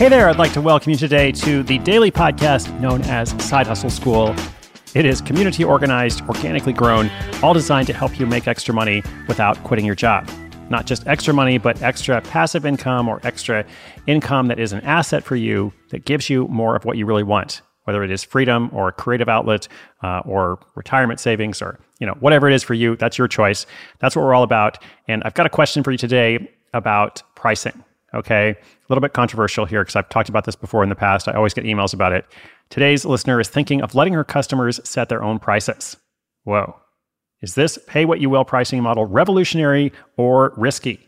Hey there, I'd like to welcome you today to the daily podcast known as Side Hustle School. It is community organized, organically grown, all designed to help you make extra money without quitting your job. Not just extra money, but extra passive income or extra income that is an asset for you that gives you more of what you really want, whether it is freedom or a creative outlet uh, or retirement savings or you know whatever it is for you. That's your choice. That's what we're all about. And I've got a question for you today about pricing. Okay. A little bit controversial here because I've talked about this before in the past. I always get emails about it. Today's listener is thinking of letting her customers set their own prices. Whoa. Is this pay what you will pricing model revolutionary or risky?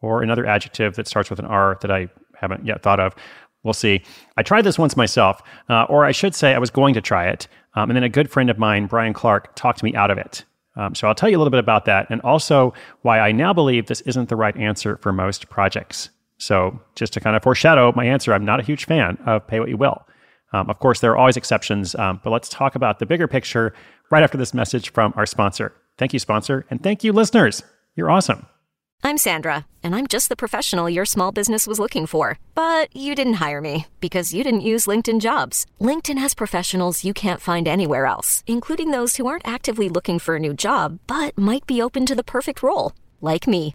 Or another adjective that starts with an R that I haven't yet thought of. We'll see. I tried this once myself, uh, or I should say I was going to try it. Um, and then a good friend of mine, Brian Clark, talked me out of it. Um, so I'll tell you a little bit about that and also why I now believe this isn't the right answer for most projects. So, just to kind of foreshadow my answer, I'm not a huge fan of pay what you will. Um, of course, there are always exceptions, um, but let's talk about the bigger picture right after this message from our sponsor. Thank you, sponsor, and thank you, listeners. You're awesome. I'm Sandra, and I'm just the professional your small business was looking for. But you didn't hire me because you didn't use LinkedIn jobs. LinkedIn has professionals you can't find anywhere else, including those who aren't actively looking for a new job but might be open to the perfect role, like me.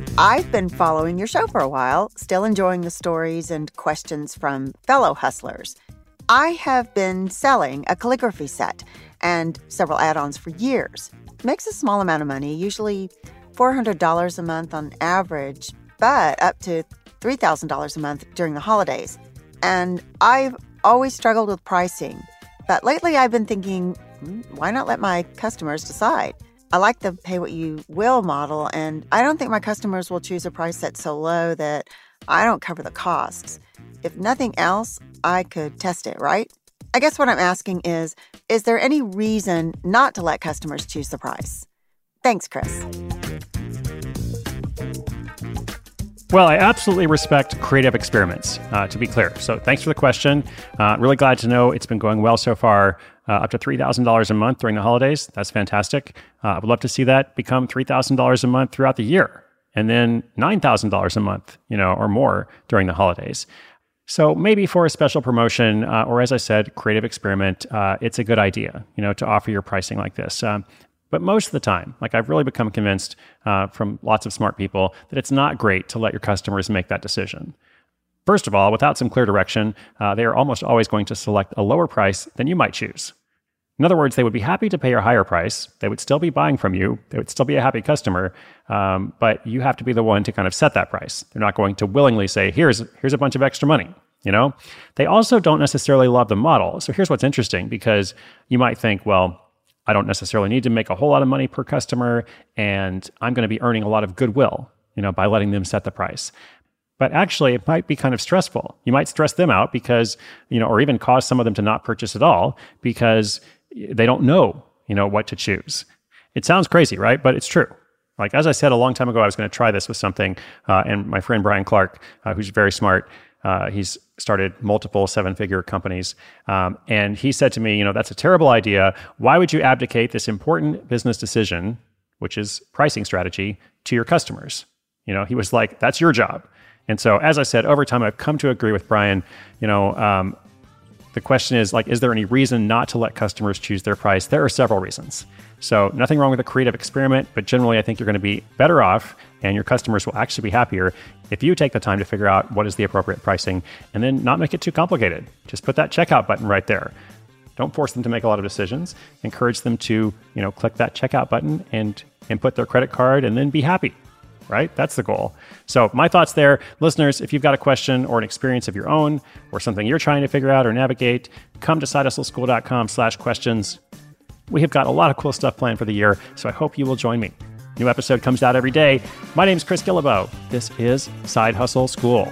I've been following your show for a while, still enjoying the stories and questions from fellow hustlers. I have been selling a calligraphy set and several add ons for years. Makes a small amount of money, usually $400 a month on average, but up to $3,000 a month during the holidays. And I've always struggled with pricing. But lately I've been thinking, hmm, why not let my customers decide? I like the pay what you will model, and I don't think my customers will choose a price that's so low that I don't cover the costs. If nothing else, I could test it, right? I guess what I'm asking is Is there any reason not to let customers choose the price? Thanks, Chris. Well, I absolutely respect creative experiments, uh, to be clear. So thanks for the question. Uh, really glad to know it's been going well so far. Uh, up to $3,000 a month during the holidays. That's fantastic. Uh, I would love to see that become $3,000 a month throughout the year and then $9,000 a month, you know, or more during the holidays. So maybe for a special promotion, uh, or as I said, creative experiment, uh, it's a good idea, you know, to offer your pricing like this. Um, but most of the time, like I've really become convinced uh, from lots of smart people that it's not great to let your customers make that decision. First of all, without some clear direction, uh, they are almost always going to select a lower price than you might choose. In other words, they would be happy to pay a higher price. They would still be buying from you. They would still be a happy customer, um, but you have to be the one to kind of set that price. They're not going to willingly say, "Here's here's a bunch of extra money." You know, they also don't necessarily love the model. So here's what's interesting because you might think, well, I don't necessarily need to make a whole lot of money per customer, and I'm going to be earning a lot of goodwill, you know, by letting them set the price but actually it might be kind of stressful. You might stress them out because, you know, or even cause some of them to not purchase at all because they don't know, you know, what to choose. It sounds crazy, right? But it's true. Like as I said a long time ago, I was going to try this with something, uh, and my friend Brian Clark, uh, who's very smart, uh, he's started multiple seven-figure companies, um, and he said to me, you know, that's a terrible idea. Why would you abdicate this important business decision, which is pricing strategy, to your customers? You know, he was like, that's your job. And so, as I said, over time, I've come to agree with Brian. You know, um, the question is like, is there any reason not to let customers choose their price? There are several reasons. So, nothing wrong with a creative experiment, but generally, I think you're going to be better off and your customers will actually be happier if you take the time to figure out what is the appropriate pricing and then not make it too complicated. Just put that checkout button right there. Don't force them to make a lot of decisions. Encourage them to, you know, click that checkout button and input their credit card and then be happy right? That's the goal. So, my thoughts there. Listeners, if you've got a question or an experience of your own or something you're trying to figure out or navigate, come to sidehustleschool.com slash questions. We have got a lot of cool stuff planned for the year, so I hope you will join me. New episode comes out every day. My name is Chris Guillebeau. This is Side Hustle School.